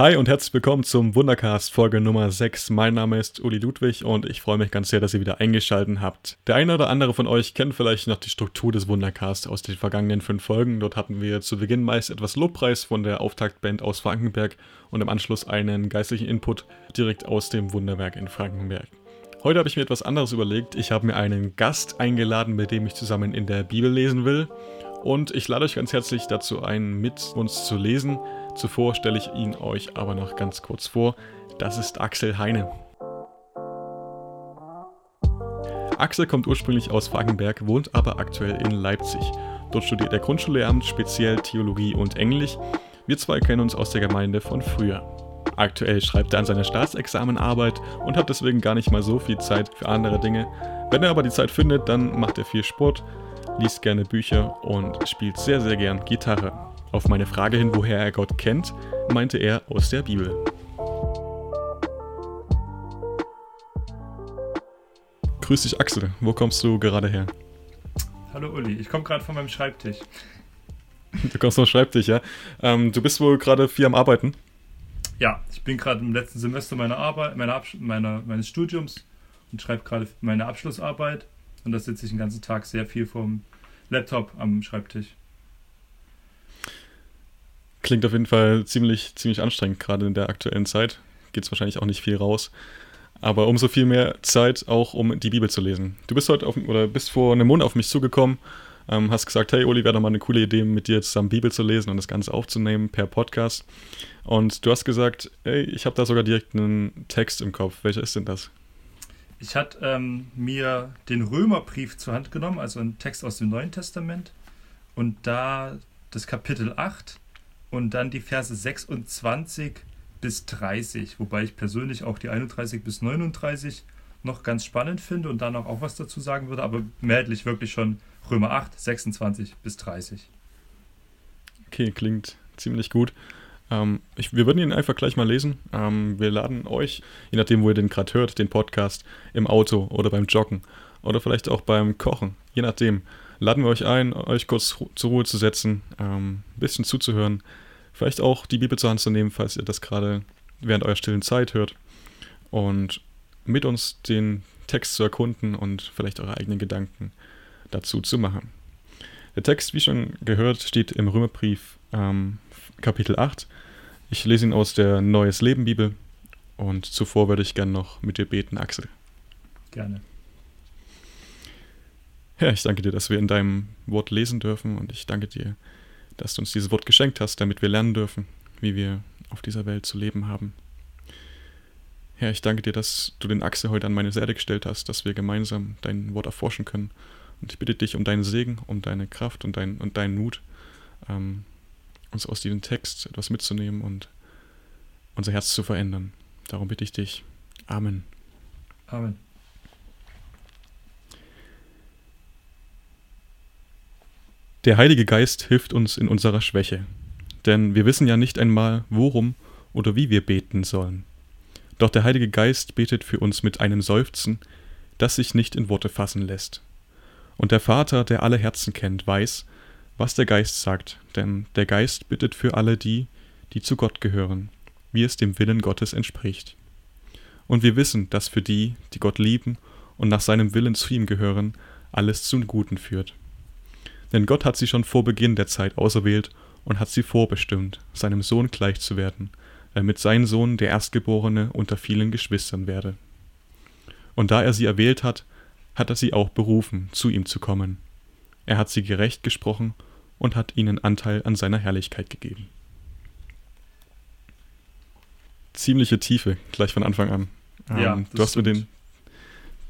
Hi und herzlich willkommen zum Wundercast Folge Nummer 6. Mein Name ist Uli Ludwig und ich freue mich ganz sehr, dass ihr wieder eingeschaltet habt. Der eine oder andere von euch kennt vielleicht noch die Struktur des Wundercasts aus den vergangenen fünf Folgen. Dort hatten wir zu Beginn meist etwas Lobpreis von der Auftaktband aus Frankenberg und im Anschluss einen geistlichen Input direkt aus dem Wunderwerk in Frankenberg. Heute habe ich mir etwas anderes überlegt. Ich habe mir einen Gast eingeladen, mit dem ich zusammen in der Bibel lesen will. Und ich lade euch ganz herzlich dazu ein, mit uns zu lesen. Zuvor stelle ich ihn euch aber noch ganz kurz vor. Das ist Axel Heine. Axel kommt ursprünglich aus Frankenberg, wohnt aber aktuell in Leipzig. Dort studiert er Grundschullehramt, speziell Theologie und Englisch. Wir zwei kennen uns aus der Gemeinde von früher. Aktuell schreibt er an seiner Staatsexamenarbeit und hat deswegen gar nicht mal so viel Zeit für andere Dinge. Wenn er aber die Zeit findet, dann macht er viel Sport, liest gerne Bücher und spielt sehr, sehr gern Gitarre. Auf meine Frage hin, woher er Gott kennt, meinte er aus der Bibel. Grüß dich Axel, wo kommst du gerade her? Hallo Uli, ich komme gerade von meinem Schreibtisch. Du kommst vom Schreibtisch, ja. Ähm, du bist wohl gerade viel am Arbeiten? Ja, ich bin gerade im letzten Semester meiner Arbeit, meiner meiner, meines Studiums und schreibe gerade meine Abschlussarbeit. Und da sitze ich den ganzen Tag sehr viel vom Laptop am Schreibtisch. Klingt auf jeden Fall ziemlich, ziemlich anstrengend, gerade in der aktuellen Zeit. Geht es wahrscheinlich auch nicht viel raus. Aber umso viel mehr Zeit auch, um die Bibel zu lesen. Du bist heute auf, oder bist vor einem Monat auf mich zugekommen, ähm, hast gesagt, hey Uli, wäre doch mal eine coole Idee, mit dir zusammen Bibel zu lesen und das Ganze aufzunehmen per Podcast. Und du hast gesagt, hey, ich habe da sogar direkt einen Text im Kopf. Welcher ist denn das? Ich hatte ähm, mir den Römerbrief zur Hand genommen, also einen Text aus dem Neuen Testament. Und da das Kapitel 8 und dann die Verse 26 bis 30, wobei ich persönlich auch die 31 bis 39 noch ganz spannend finde und dann auch was dazu sagen würde, aber mehrheitlich wirklich schon Römer 8, 26 bis 30. Okay, klingt ziemlich gut. Ähm, ich, wir würden ihn einfach gleich mal lesen. Ähm, wir laden euch, je nachdem, wo ihr den gerade hört, den Podcast im Auto oder beim Joggen oder vielleicht auch beim Kochen, je nachdem, laden wir euch ein, euch kurz zur Ruhe zu setzen, ähm, ein bisschen zuzuhören, vielleicht auch die Bibel zur Hand zu nehmen, falls ihr das gerade während eurer stillen Zeit hört und mit uns den Text zu erkunden und vielleicht eure eigenen Gedanken dazu zu machen. Der Text, wie schon gehört, steht im Römerbrief ähm, Kapitel 8. Ich lese ihn aus der Neues Leben Bibel und zuvor würde ich gerne noch mit dir beten, Axel. Gerne. Herr, ich danke dir, dass wir in deinem Wort lesen dürfen und ich danke dir, dass du uns dieses Wort geschenkt hast, damit wir lernen dürfen, wie wir auf dieser Welt zu leben haben. Herr, ich danke dir, dass du den Axel heute an meine Seite gestellt hast, dass wir gemeinsam dein Wort erforschen können. Und ich bitte dich um deinen Segen, um deine Kraft und, dein, und deinen Mut, ähm, uns aus diesem Text etwas mitzunehmen und unser Herz zu verändern. Darum bitte ich dich. Amen. Amen. Der Heilige Geist hilft uns in unserer Schwäche, denn wir wissen ja nicht einmal, worum oder wie wir beten sollen. Doch der Heilige Geist betet für uns mit einem Seufzen, das sich nicht in Worte fassen lässt. Und der Vater, der alle Herzen kennt, weiß, was der Geist sagt, denn der Geist bittet für alle die, die zu Gott gehören, wie es dem Willen Gottes entspricht. Und wir wissen, dass für die, die Gott lieben und nach seinem Willen zu ihm gehören, alles zum Guten führt. Denn Gott hat sie schon vor Beginn der Zeit auserwählt und hat sie vorbestimmt, seinem Sohn gleich zu werden, damit sein Sohn der Erstgeborene unter vielen Geschwistern werde. Und da er sie erwählt hat, hat er sie auch berufen, zu ihm zu kommen. Er hat sie gerecht gesprochen und hat ihnen Anteil an seiner Herrlichkeit gegeben. Ziemliche Tiefe, gleich von Anfang an. Ja, ähm, du hast stimmt. mir den,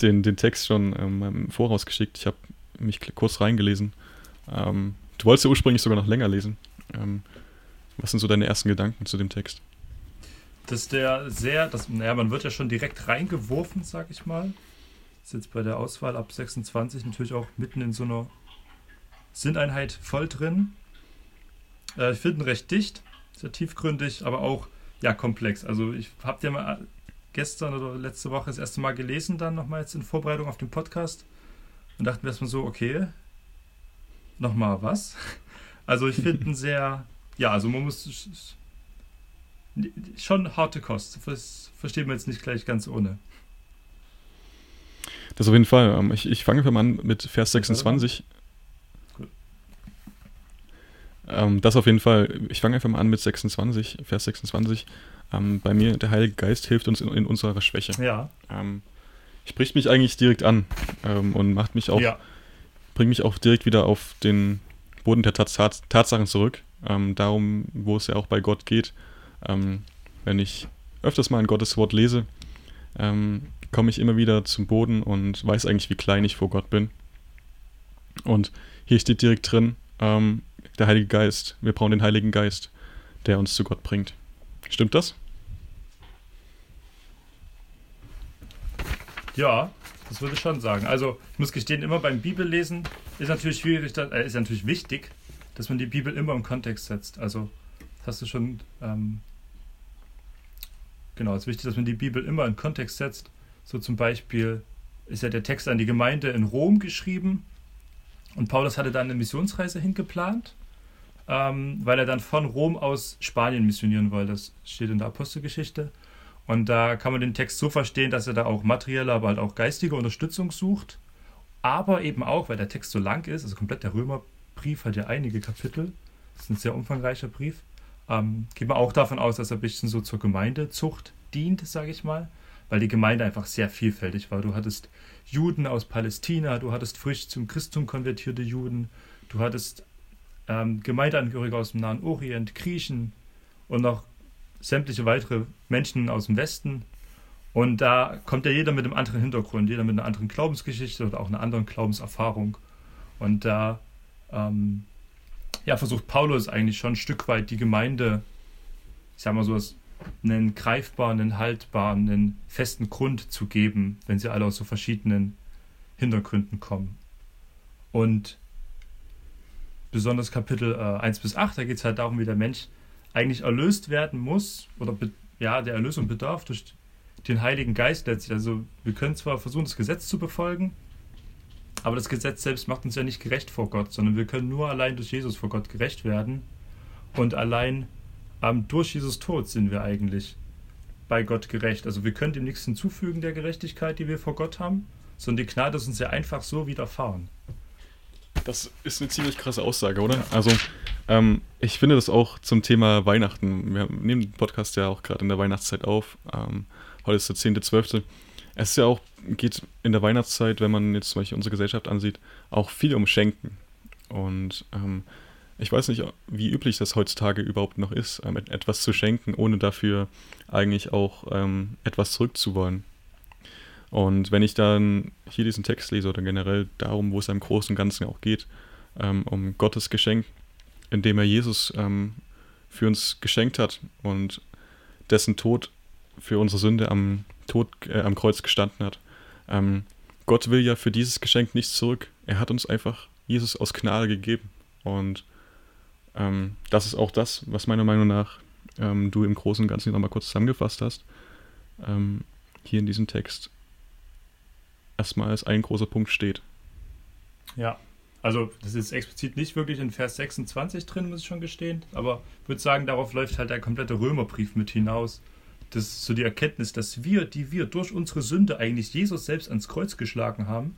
den, den Text schon ähm, im Voraus geschickt. Ich habe mich kurz reingelesen ähm, du wolltest ja ursprünglich sogar noch länger lesen. Ähm, was sind so deine ersten Gedanken zu dem Text? Dass der sehr, das, naja, man wird ja schon direkt reingeworfen, sag ich mal. Ist jetzt bei der Auswahl ab 26 natürlich auch mitten in so einer Sinneinheit voll drin. Äh, ich finde ihn recht dicht, sehr tiefgründig, aber auch ja komplex. Also ich habe ja mal gestern oder letzte Woche das erste Mal gelesen, dann nochmal jetzt in Vorbereitung auf den Podcast und dachten wir erstmal so, okay, nochmal was. Also ich finde ein sehr, ja, also man muss schon harte Kost. Das verstehen wir jetzt nicht gleich ganz ohne. Das auf jeden Fall. Ähm, ich, ich fange mal an mit Vers 26. Ähm, das auf jeden Fall. Ich fange einfach mal an mit 26, Vers 26. Ähm, bei mir, der Heilige Geist hilft uns in, in unserer Schwäche. Ja. Ähm, spricht mich eigentlich direkt an ähm, und macht mich auch, ja. Bringt mich auch direkt wieder auf den Boden der Tats Tatsachen zurück. Ähm, darum, wo es ja auch bei Gott geht. Ähm, wenn ich öfters mal ein Gottes Wort lese, ähm, komme ich immer wieder zum Boden und weiß eigentlich, wie klein ich vor Gott bin. Und hier steht direkt drin, ähm, der Heilige Geist. Wir brauchen den Heiligen Geist, der uns zu Gott bringt. Stimmt das? Ja, das würde ich schon sagen. Also, ich muss gestehen, immer beim Bibellesen ist natürlich schwierig, äh, ist natürlich wichtig, dass man die Bibel immer im Kontext setzt. Also, hast du schon. Ähm, genau, es ist wichtig, dass man die Bibel immer in Kontext setzt. So zum Beispiel ist ja der Text an die Gemeinde in Rom geschrieben und Paulus hatte dann eine Missionsreise hingeplant, ähm, weil er dann von Rom aus Spanien missionieren wollte. Das steht in der Apostelgeschichte. Und da kann man den Text so verstehen, dass er da auch materielle, aber halt auch geistige Unterstützung sucht. Aber eben auch, weil der Text so lang ist, also komplett der Römerbrief hat ja einige Kapitel. Das ist ein sehr umfangreicher Brief. Ähm, geht man auch davon aus, dass er ein bisschen so zur Gemeindezucht dient, sage ich mal. Weil die Gemeinde einfach sehr vielfältig war. Du hattest Juden aus Palästina, du hattest frisch zum Christum konvertierte Juden, du hattest ähm, Gemeindeangehörige aus dem Nahen Orient, Griechen und noch sämtliche weitere Menschen aus dem Westen. Und da kommt ja jeder mit einem anderen Hintergrund, jeder mit einer anderen Glaubensgeschichte oder auch einer anderen Glaubenserfahrung. Und da ähm, ja, versucht Paulus eigentlich schon ein Stück weit die Gemeinde, ich sag mal so, einen greifbaren, einen haltbaren, einen festen Grund zu geben, wenn sie alle aus so verschiedenen Hintergründen kommen. Und besonders Kapitel äh, 1 bis 8, da geht es halt darum, wie der Mensch eigentlich erlöst werden muss oder ja, der Erlösung bedarf durch den Heiligen Geist letztlich. Also wir können zwar versuchen, das Gesetz zu befolgen, aber das Gesetz selbst macht uns ja nicht gerecht vor Gott, sondern wir können nur allein durch Jesus vor Gott gerecht werden und allein ähm, durch Jesus Tod sind wir eigentlich bei Gott gerecht. Also wir können dem nichts hinzufügen der Gerechtigkeit, die wir vor Gott haben, sondern die Gnade ist uns ja einfach so widerfahren. Das ist eine ziemlich krasse Aussage, oder? Also ähm, ich finde das auch zum Thema Weihnachten. Wir nehmen den Podcast ja auch gerade in der Weihnachtszeit auf. Ähm, heute ist der 10.12. Es ist ja auch, geht in der Weihnachtszeit, wenn man jetzt zum Beispiel unsere Gesellschaft ansieht, auch viel um Schenken. Und ähm, ich weiß nicht, wie üblich das heutzutage überhaupt noch ist, ähm, etwas zu schenken, ohne dafür eigentlich auch ähm, etwas zurückzuwollen. Und wenn ich dann hier diesen Text lese oder generell darum, wo es im Großen und Ganzen auch geht, ähm, um Gottes Geschenk, indem er Jesus ähm, für uns geschenkt hat und dessen Tod für unsere Sünde am, Tod, äh, am Kreuz gestanden hat. Ähm, Gott will ja für dieses Geschenk nichts zurück. Er hat uns einfach Jesus aus Gnade gegeben. Und ähm, das ist auch das, was meiner Meinung nach ähm, du im Großen und Ganzen nochmal kurz zusammengefasst hast. Ähm, hier in diesem Text erstmal als ein großer Punkt steht. Ja, also das ist explizit nicht wirklich in Vers 26 drin, muss ich schon gestehen, aber ich würde sagen, darauf läuft halt der komplette Römerbrief mit hinaus. Das ist so die Erkenntnis, dass wir, die wir durch unsere Sünde eigentlich Jesus selbst ans Kreuz geschlagen haben,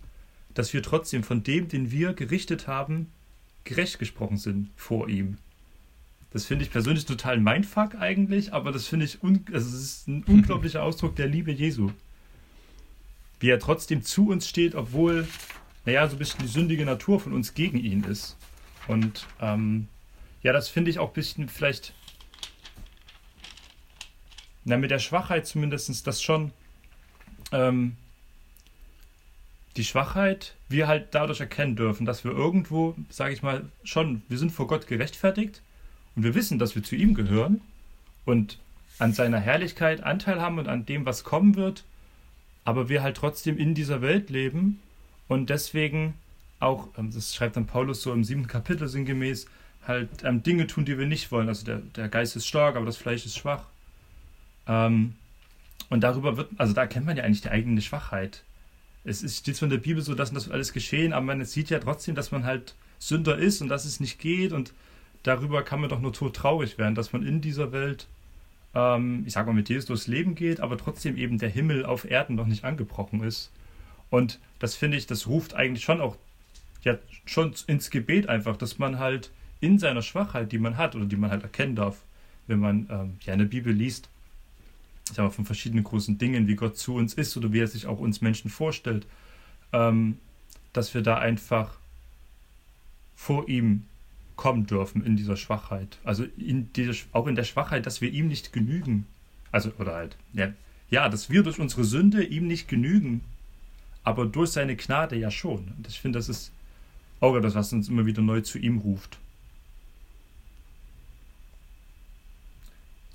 dass wir trotzdem von dem, den wir gerichtet haben, gerecht gesprochen sind vor ihm. Das finde ich persönlich total mein Mindfuck eigentlich, aber das finde ich, un also es ist ein unglaublicher Ausdruck der Liebe Jesu. Wie er trotzdem zu uns steht, obwohl, naja, so ein bisschen die sündige Natur von uns gegen ihn ist. Und ähm, ja, das finde ich auch ein bisschen vielleicht, na, mit der Schwachheit zumindest, das schon ähm, die Schwachheit wir halt dadurch erkennen dürfen, dass wir irgendwo, sage ich mal, schon, wir sind vor Gott gerechtfertigt und wir wissen, dass wir zu ihm gehören und an seiner Herrlichkeit Anteil haben und an dem, was kommen wird, aber wir halt trotzdem in dieser Welt leben und deswegen auch, ähm, das schreibt dann Paulus so im siebten Kapitel sinngemäß, halt ähm, Dinge tun, die wir nicht wollen. Also der, der Geist ist stark, aber das Fleisch ist schwach. Ähm, und darüber wird, also da erkennt man ja eigentlich die eigene Schwachheit es ist, steht zwar in der Bibel so, dass das alles geschehen, aber man sieht ja trotzdem, dass man halt Sünder ist und dass es nicht geht und darüber kann man doch nur tot traurig werden, dass man in dieser Welt ähm, ich sag mal, mit Jesus durchs Leben geht, aber trotzdem eben der Himmel auf Erden noch nicht angebrochen ist. Und das finde ich, das ruft eigentlich schon auch ja, schon ins Gebet einfach, dass man halt in seiner Schwachheit, die man hat oder die man halt erkennen darf, wenn man ähm, ja eine Bibel liest, ich sag mal, von verschiedenen großen Dingen, wie Gott zu uns ist oder wie er sich auch uns Menschen vorstellt, ähm, dass wir da einfach vor ihm kommen dürfen in dieser Schwachheit. Also in dieser, auch in der Schwachheit, dass wir ihm nicht genügen. Also, oder halt, ja, ja, dass wir durch unsere Sünde ihm nicht genügen, aber durch seine Gnade ja schon. Und ich finde, das ist auch etwas, was uns immer wieder neu zu ihm ruft.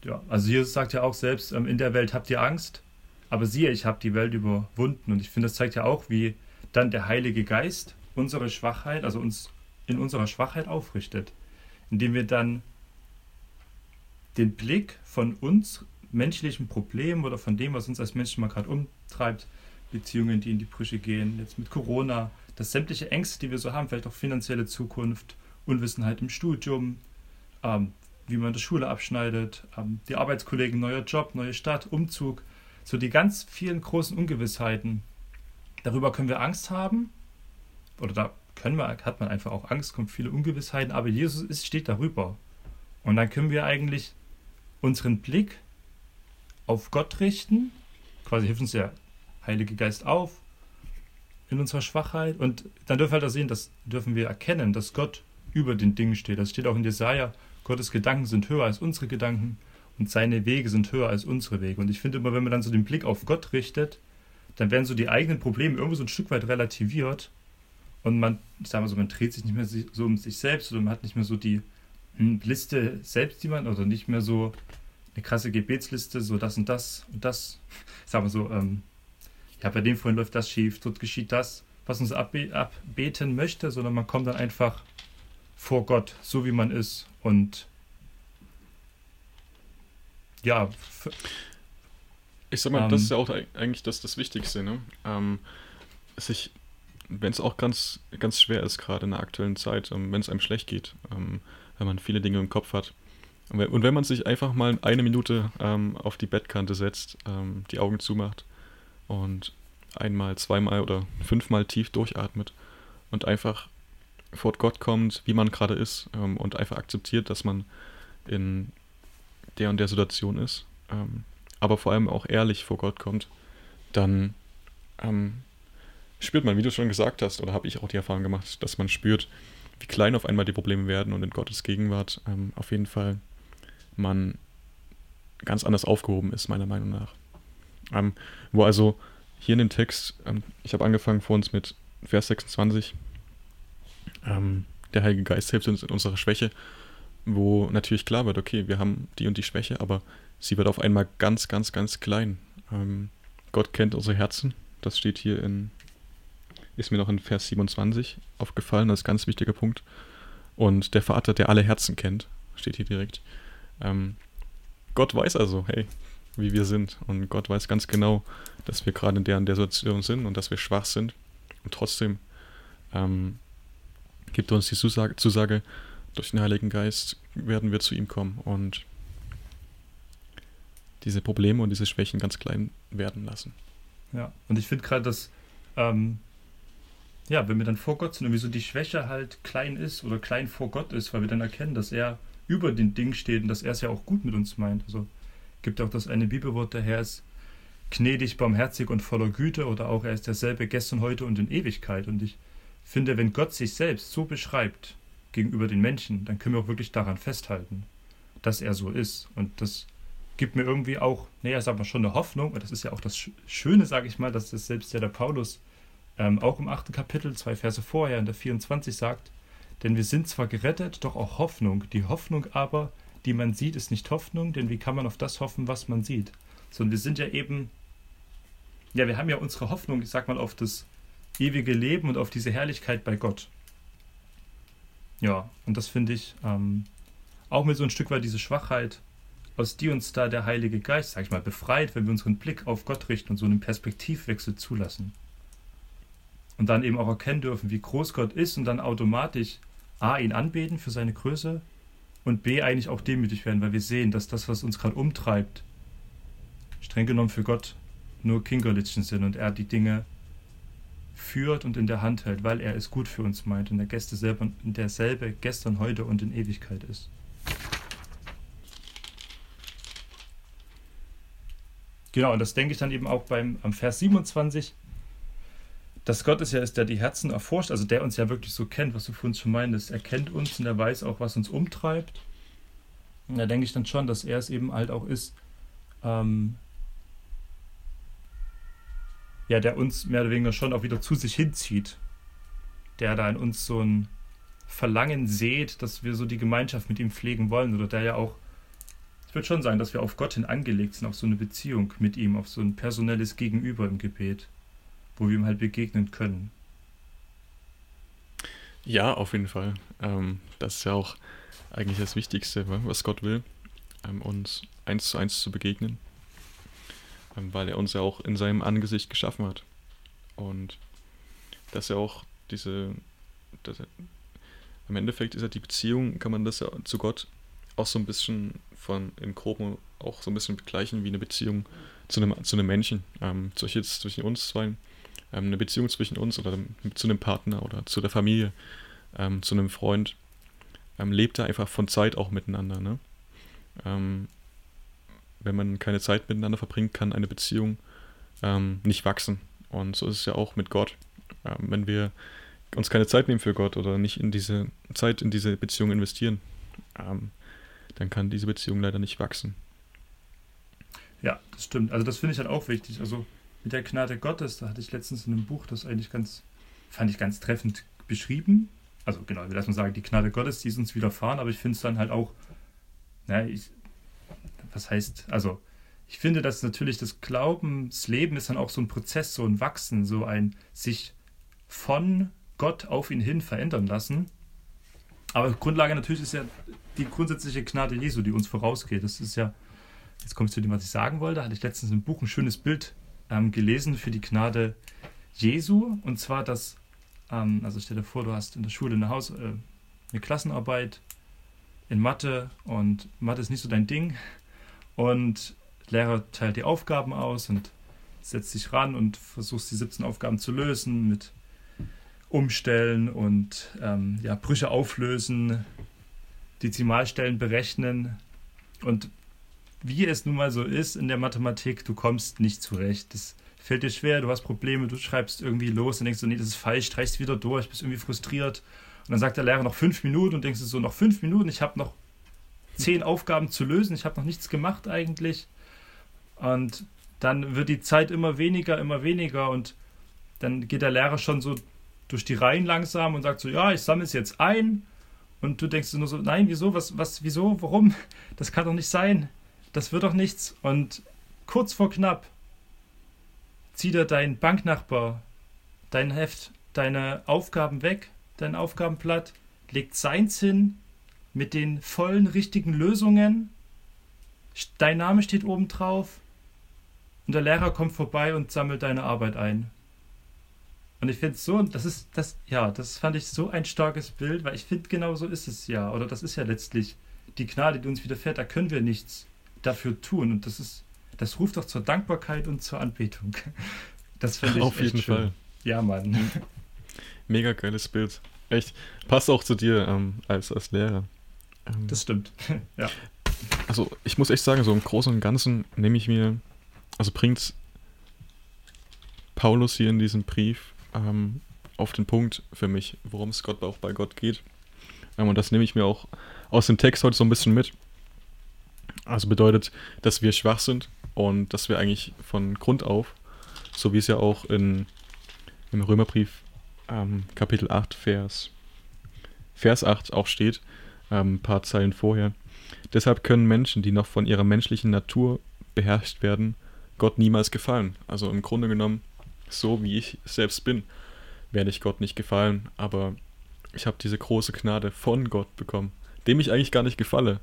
Ja, also Jesus sagt ja auch selbst, ähm, in der Welt habt ihr Angst, aber siehe, ich habe die Welt überwunden. Und ich finde, das zeigt ja auch, wie dann der Heilige Geist unsere Schwachheit, also uns in unserer Schwachheit aufrichtet, indem wir dann den Blick von uns menschlichen Problemen oder von dem, was uns als Menschen mal gerade umtreibt, Beziehungen, die in die Brüche gehen, jetzt mit Corona, dass sämtliche Ängste, die wir so haben, vielleicht auch finanzielle Zukunft, Unwissenheit im Studium, ähm, wie man die Schule abschneidet, ähm, die Arbeitskollegen, neuer Job, neue Stadt, Umzug, so die ganz vielen großen Ungewissheiten. Darüber können wir Angst haben, oder da können wir, hat man einfach auch Angst, kommt viele Ungewissheiten, aber Jesus ist, steht darüber. Und dann können wir eigentlich unseren Blick auf Gott richten, quasi hilft uns der Heilige Geist auf in unserer Schwachheit und dann dürfen wir halt sehen, dass dürfen wir erkennen, dass Gott über den Dingen steht. Das steht auch in Jesaja, Gottes Gedanken sind höher als unsere Gedanken und seine Wege sind höher als unsere Wege. Und ich finde immer, wenn man dann so den Blick auf Gott richtet, dann werden so die eigenen Probleme irgendwie so ein Stück weit relativiert und man, ich sag mal so, man dreht sich nicht mehr so um sich selbst oder man hat nicht mehr so die hm, Liste selbst, die man, oder nicht mehr so eine krasse Gebetsliste, so das und das und das. Ich sag mal so, ähm, ja, bei dem Freund läuft das schief, dort geschieht das, was uns abbe abbeten möchte, sondern man kommt dann einfach vor Gott, so wie man ist und ja. Ich sag mal, ähm, das ist ja auch eigentlich das, das Wichtigste, ne? Ähm, sich wenn es auch ganz, ganz schwer ist, gerade in der aktuellen Zeit, ähm, wenn es einem schlecht geht, ähm, wenn man viele Dinge im Kopf hat. Und wenn man sich einfach mal eine Minute ähm, auf die Bettkante setzt, ähm, die Augen zumacht und einmal, zweimal oder fünfmal tief durchatmet und einfach vor Gott kommt, wie man gerade ist ähm, und einfach akzeptiert, dass man in der und der Situation ist, ähm, aber vor allem auch ehrlich vor Gott kommt, dann spürt man, wie du schon gesagt hast, oder habe ich auch die Erfahrung gemacht, dass man spürt, wie klein auf einmal die Probleme werden und in Gottes Gegenwart ähm, auf jeden Fall man ganz anders aufgehoben ist, meiner Meinung nach. Ähm, wo also hier in dem Text, ähm, ich habe angefangen vor uns mit Vers 26, ähm, der Heilige Geist hilft uns in unserer Schwäche, wo natürlich klar wird, okay, wir haben die und die Schwäche, aber sie wird auf einmal ganz, ganz, ganz klein. Ähm, Gott kennt unsere Herzen, das steht hier in ist mir noch in Vers 27 aufgefallen, das ist ein ganz wichtiger Punkt. Und der Vater, der alle Herzen kennt, steht hier direkt. Ähm, Gott weiß also, hey, wie wir sind. Und Gott weiß ganz genau, dass wir gerade in der, in der Situation sind und dass wir schwach sind. Und trotzdem ähm, gibt uns die Zusage, Zusage, durch den Heiligen Geist werden wir zu ihm kommen und diese Probleme und diese Schwächen ganz klein werden lassen. Ja, und ich finde gerade, dass ähm, ja, wenn wir dann vor Gott sind und wieso die Schwäche halt klein ist oder klein vor Gott ist, weil wir dann erkennen, dass er über den Ding steht und dass er es ja auch gut mit uns meint. Also gibt auch das eine Bibelwort, der Herr ist gnädig, barmherzig und voller Güte oder auch er ist derselbe gestern, heute und in Ewigkeit. Und ich finde, wenn Gott sich selbst so beschreibt gegenüber den Menschen, dann können wir auch wirklich daran festhalten, dass er so ist. Und das gibt mir irgendwie auch, naja, sagen wir schon eine Hoffnung, und das ist ja auch das Schöne, sage ich mal, dass das selbst ja der Paulus ähm, auch im achten Kapitel, zwei Verse vorher, in der 24 sagt, denn wir sind zwar gerettet, doch auch Hoffnung. Die Hoffnung aber, die man sieht, ist nicht Hoffnung, denn wie kann man auf das hoffen, was man sieht? Sondern wir sind ja eben, ja, wir haben ja unsere Hoffnung, ich sag mal, auf das ewige Leben und auf diese Herrlichkeit bei Gott. Ja, und das finde ich ähm, auch mit so ein Stück weit diese Schwachheit, aus die uns da der Heilige Geist, sag ich mal, befreit, wenn wir unseren Blick auf Gott richten und so einen Perspektivwechsel zulassen und dann eben auch erkennen dürfen, wie groß Gott ist und dann automatisch A, ihn anbeten für seine Größe und B eigentlich auch demütig werden, weil wir sehen, dass das, was uns gerade umtreibt, streng genommen für Gott nur Kinkerlitzchen sind und er die Dinge führt und in der Hand hält, weil er es gut für uns meint und der Gäste selber, derselbe gestern, heute und in Ewigkeit ist. Genau, und das denke ich dann eben auch beim am Vers 27, dass Gott es ja ist, der die Herzen erforscht, also der uns ja wirklich so kennt, was du für uns schon meintest. Er kennt uns und er weiß auch, was uns umtreibt. Und da denke ich dann schon, dass er es eben halt auch ist, ähm, ja, der uns mehr oder weniger schon auch wieder zu sich hinzieht. Der da in uns so ein Verlangen sieht, dass wir so die Gemeinschaft mit ihm pflegen wollen. Oder der ja auch, ich würde schon sagen, dass wir auf Gott hin angelegt sind, auf so eine Beziehung mit ihm, auf so ein personelles Gegenüber im Gebet, wo wir ihm halt begegnen können. Ja, auf jeden Fall. Ähm, das ist ja auch eigentlich das Wichtigste, was Gott will, ähm, uns eins zu eins zu begegnen. Ähm, weil er uns ja auch in seinem Angesicht geschaffen hat. Und dass er auch diese, dass er, im Endeffekt ist ja die Beziehung, kann man das ja zu Gott auch so ein bisschen von im Groben auch so ein bisschen begleichen wie eine Beziehung zu einem, zu einem Menschen. Ähm, jetzt zwischen uns zwei, ähm, eine Beziehung zwischen uns oder zu einem Partner oder zu der Familie, ähm, zu einem Freund, ähm, lebt da einfach von Zeit auch miteinander. Ne? Ähm, wenn man keine Zeit miteinander verbringt, kann eine Beziehung ähm, nicht wachsen. Und so ist es ja auch mit Gott. Ähm, wenn wir uns keine Zeit nehmen für Gott oder nicht in diese Zeit in diese Beziehung investieren, dann kann diese Beziehung leider nicht wachsen. Ja, das stimmt. Also das finde ich halt auch wichtig. Also mit der Gnade Gottes, da hatte ich letztens in einem Buch das eigentlich ganz, fand ich ganz treffend beschrieben. Also genau, lass mal sagen, die Gnade Gottes, die ist uns widerfahren, aber ich finde es dann halt auch, naja, ich, was heißt, also ich finde, dass natürlich das Glaubensleben ist dann auch so ein Prozess, so ein Wachsen, so ein sich von Gott auf ihn hin verändern lassen. Aber Grundlage natürlich ist ja die grundsätzliche Gnade Jesu, die uns vorausgeht. Das ist ja, jetzt komme ich zu dem, was ich sagen wollte, da hatte ich letztens im Buch ein schönes Bild ähm, gelesen für die Gnade Jesu. Und zwar, dass, ähm, also stell dir vor, du hast in der Schule eine, Haus, äh, eine Klassenarbeit in Mathe und Mathe ist nicht so dein Ding und Lehrer teilt die Aufgaben aus und setzt sich ran und versucht die 17 Aufgaben zu lösen mit Umstellen und ähm, ja, Brüche auflösen, Dezimalstellen berechnen. Und wie es nun mal so ist in der Mathematik, du kommst nicht zurecht. Das fällt dir schwer, du hast Probleme, du schreibst irgendwie los und denkst so, nee, das ist falsch, streichst wieder durch, bist irgendwie frustriert. Und dann sagt der Lehrer noch fünf Minuten und denkst du so, noch fünf Minuten, ich habe noch zehn Aufgaben zu lösen. Ich habe noch nichts gemacht eigentlich. Und dann wird die Zeit immer weniger, immer weniger und dann geht der Lehrer schon so durch die Reihen langsam und sagt so, ja, ich sammle es jetzt ein. Und du denkst nur so, nein, wieso, was, was, wieso, warum? Das kann doch nicht sein. Das wird doch nichts. Und kurz vor knapp zieht er dein Banknachbar, dein Heft, deine Aufgaben weg, dein Aufgabenblatt, legt seins hin, mit den vollen richtigen Lösungen. Dein Name steht oben drauf und der Lehrer kommt vorbei und sammelt deine Arbeit ein. Und ich finde so, das ist das, ja, das fand ich so ein starkes Bild, weil ich finde, genau so ist es ja. Oder das ist ja letztlich die Gnade, die uns widerfährt, da können wir nichts dafür tun. Und das ist, das ruft doch zur Dankbarkeit und zur Anbetung. Das finde ich Auf jeden schön. Fall. Ja, Mann. Mega geiles Bild. Echt. Passt auch zu dir ähm, als, als Lehrer. Ähm, das stimmt. ja. Also ich muss echt sagen, so im Großen und Ganzen nehme ich mir, also bringt Paulus hier in diesem Brief ähm, auf den Punkt für mich, worum es Gott auch bei Gott geht. Ähm, und das nehme ich mir auch aus dem Text heute so ein bisschen mit. Also bedeutet, dass wir schwach sind und dass wir eigentlich von Grund auf, so wie es ja auch in, im Römerbrief ähm, Kapitel 8, Vers, Vers 8 auch steht, ähm, ein paar Zeilen vorher. Deshalb können Menschen, die noch von ihrer menschlichen Natur beherrscht werden, Gott niemals gefallen. Also im Grunde genommen, so wie ich selbst bin, werde ich Gott nicht gefallen, aber ich habe diese große Gnade von Gott bekommen, dem ich eigentlich gar nicht gefalle,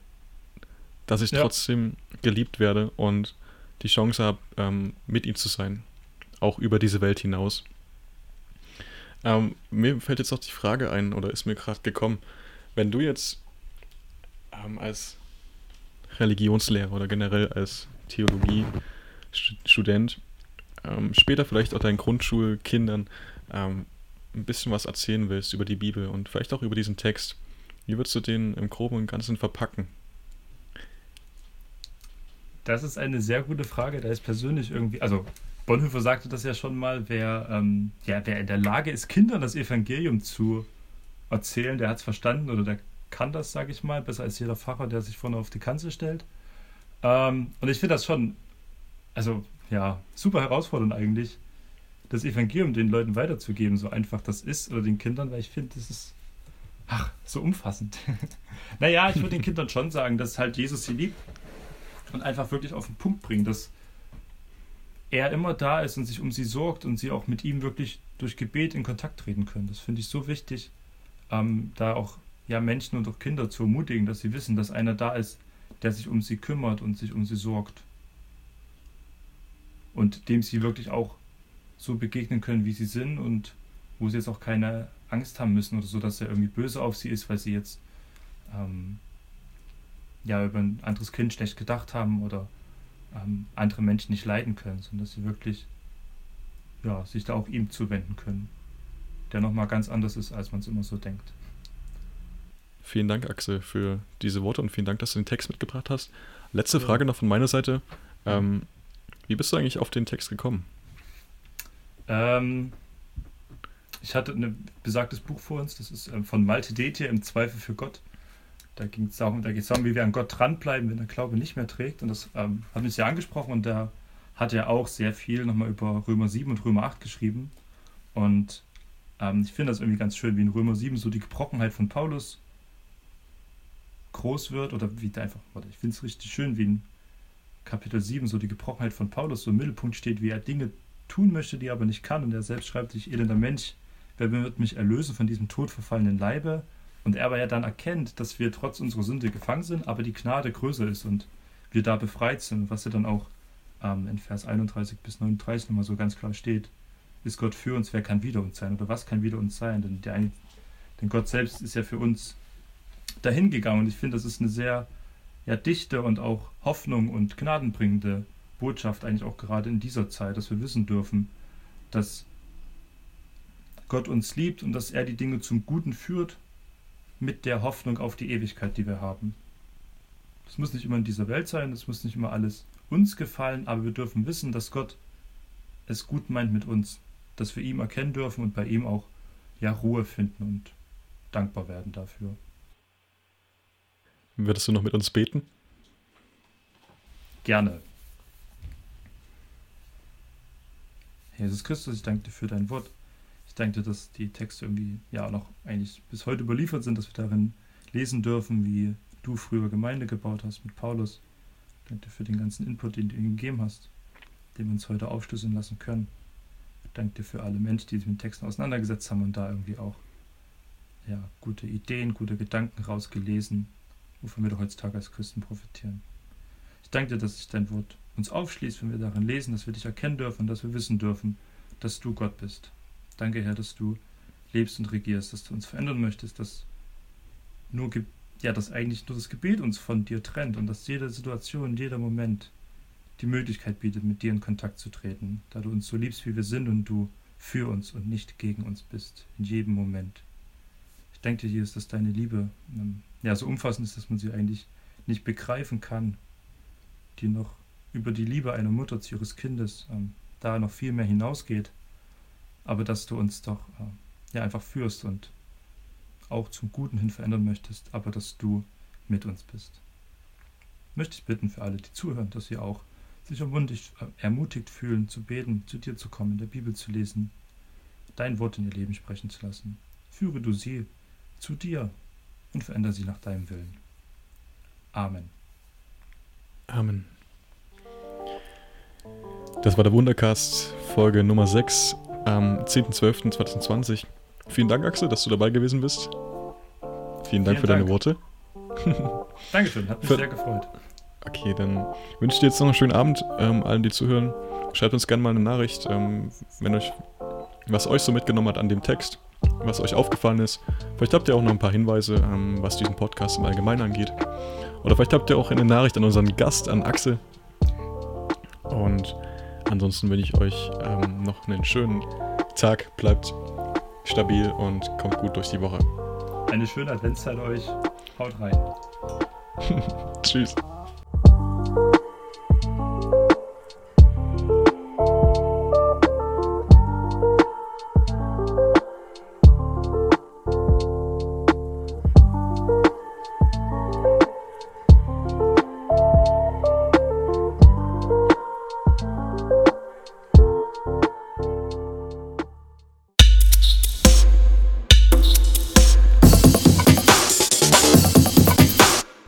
dass ich ja. trotzdem geliebt werde und die Chance habe, ähm, mit ihm zu sein, auch über diese Welt hinaus. Ähm, mir fällt jetzt noch die Frage ein, oder ist mir gerade gekommen, wenn du jetzt ähm, als Religionslehrer oder generell als Theologie-Student ähm, später vielleicht auch deinen Grundschulkindern ähm, ein bisschen was erzählen willst über die Bibel und vielleicht auch über diesen Text, wie würdest du den im Groben und Ganzen verpacken? Das ist eine sehr gute Frage. Da ist persönlich irgendwie, also Bonhoeffer sagte das ja schon mal, wer, ähm, ja, wer in der Lage ist, Kindern das Evangelium zu erzählen, der hat es verstanden oder der kann das, sage ich mal, besser als jeder Pfarrer, der sich vorne auf die Kanzel stellt. Ähm, und ich finde das schon, also ja, super herausfordernd eigentlich, das Evangelium den Leuten weiterzugeben, so einfach das ist, oder den Kindern, weil ich finde, das ist ach, so umfassend. naja, ich würde den Kindern schon sagen, dass halt Jesus sie liebt und einfach wirklich auf den Punkt bringt, dass er immer da ist und sich um sie sorgt und sie auch mit ihm wirklich durch Gebet in Kontakt treten können. Das finde ich so wichtig, ähm, da auch ja, Menschen und auch Kinder zu ermutigen, dass sie wissen, dass einer da ist, der sich um sie kümmert und sich um sie sorgt. Und dem sie wirklich auch so begegnen können, wie sie sind und wo sie jetzt auch keine Angst haben müssen oder so, dass er irgendwie böse auf sie ist, weil sie jetzt ähm, ja über ein anderes Kind schlecht gedacht haben oder ähm, andere Menschen nicht leiden können, sondern dass sie wirklich ja, sich da auch ihm zuwenden können, der nochmal ganz anders ist, als man es immer so denkt. Vielen Dank, Axel, für diese Worte und vielen Dank, dass du den Text mitgebracht hast. Letzte ja. Frage noch von meiner Seite. Ähm, wie bist du eigentlich auf den Text gekommen? Ähm, ich hatte ein besagtes Buch vor uns, das ist ähm, von Malte Detje im Zweifel für Gott. Da ging es darum, da geht es darum, wie wir an Gott dranbleiben, wenn der Glaube nicht mehr trägt. Und das ähm, hat mich sehr angesprochen und da hat er auch sehr viel nochmal über Römer 7 und Römer 8 geschrieben. Und ähm, ich finde das irgendwie ganz schön, wie in Römer 7 so die Gebrochenheit von Paulus groß wird oder wie da einfach, warte, ich finde es richtig schön, wie in Kapitel 7 so die Gebrochenheit von Paulus so im Mittelpunkt steht, wie er Dinge tun möchte, die er aber nicht kann. Und er selbst schreibt sich, elender Mensch, wer wird mich erlösen von diesem todverfallenen Leibe? Und er aber ja dann erkennt, dass wir trotz unserer Sünde gefangen sind, aber die Gnade größer ist und wir da befreit sind, was er dann auch ähm, in Vers 31 bis 39 nochmal so ganz klar steht. Ist Gott für uns, wer kann wider uns sein? Oder was kann wider uns sein? Denn, der, denn Gott selbst ist ja für uns dahin gegangen. Und ich finde, das ist eine sehr ja, dichte und auch Hoffnung und gnadenbringende Botschaft, eigentlich auch gerade in dieser Zeit, dass wir wissen dürfen, dass Gott uns liebt und dass er die Dinge zum Guten führt mit der Hoffnung auf die Ewigkeit, die wir haben. Das muss nicht immer in dieser Welt sein, das muss nicht immer alles uns gefallen, aber wir dürfen wissen, dass Gott es gut meint mit uns, dass wir ihm erkennen dürfen und bei ihm auch ja Ruhe finden und dankbar werden dafür. Würdest du noch mit uns beten? Gerne. Jesus Christus, ich danke dir für dein Wort. Ich danke dir, dass die Texte irgendwie ja noch eigentlich bis heute überliefert sind, dass wir darin lesen dürfen, wie du früher Gemeinde gebaut hast mit Paulus. Ich danke dir für den ganzen Input, den du ihm gegeben hast, den wir uns heute aufschlüsseln lassen können. Ich danke dir für alle Menschen, die sich mit Texten auseinandergesetzt haben und da irgendwie auch ja, gute Ideen, gute Gedanken rausgelesen wovon wir doch heutzutage als Christen profitieren. Ich danke dir, dass sich dein Wort uns aufschließt, wenn wir darin lesen, dass wir dich erkennen dürfen, dass wir wissen dürfen, dass du Gott bist. Danke, Herr, dass du lebst und regierst, dass du uns verändern möchtest, dass nur ja, dass eigentlich nur das Gebet uns von dir trennt und dass jede Situation, jeder Moment die Möglichkeit bietet, mit dir in Kontakt zu treten, da du uns so liebst, wie wir sind und du für uns und nicht gegen uns bist, in jedem Moment. Ich danke dir, Jesus, dass deine Liebe ähm, ja, so umfassend ist, dass man sie eigentlich nicht begreifen kann, die noch über die Liebe einer Mutter zu ihres Kindes ähm, da noch viel mehr hinausgeht, aber dass du uns doch äh, ja einfach führst und auch zum Guten hin verändern möchtest, aber dass du mit uns bist. Möchte ich bitten für alle, die zuhören, dass sie auch sich ermutigt, äh, ermutigt fühlen, zu beten, zu dir zu kommen, in der Bibel zu lesen, dein Wort in ihr Leben sprechen zu lassen. Führe du sie zu dir und verändere sie nach deinem Willen. Amen. Amen. Das war der Wundercast, Folge Nummer 6 am 10.12.2020. Vielen Dank, Axel, dass du dabei gewesen bist. Vielen Dank Vielen für Dank. deine Worte. Dankeschön, hat mich für, sehr gefreut. Okay, dann wünsche ich dir jetzt noch einen schönen Abend, ähm, allen, die zuhören. Schreibt uns gerne mal eine Nachricht, ähm, wenn euch, was euch so mitgenommen hat an dem Text. was euch aufgefallen ist. Vielleicht habt ihr auch noch ein paar Hinweise, ähm, was diesen Podcast im Allgemeinen angeht. Oder vielleicht habt ihr auch eine Nachricht an unseren Gast, an Axel. Und ansonsten wünsche ich euch ähm, noch einen schönen Tag. Bleibt stabil und kommt gut durch die Woche. Eine schöne Adventszeit euch. Haut rein. Tschüss.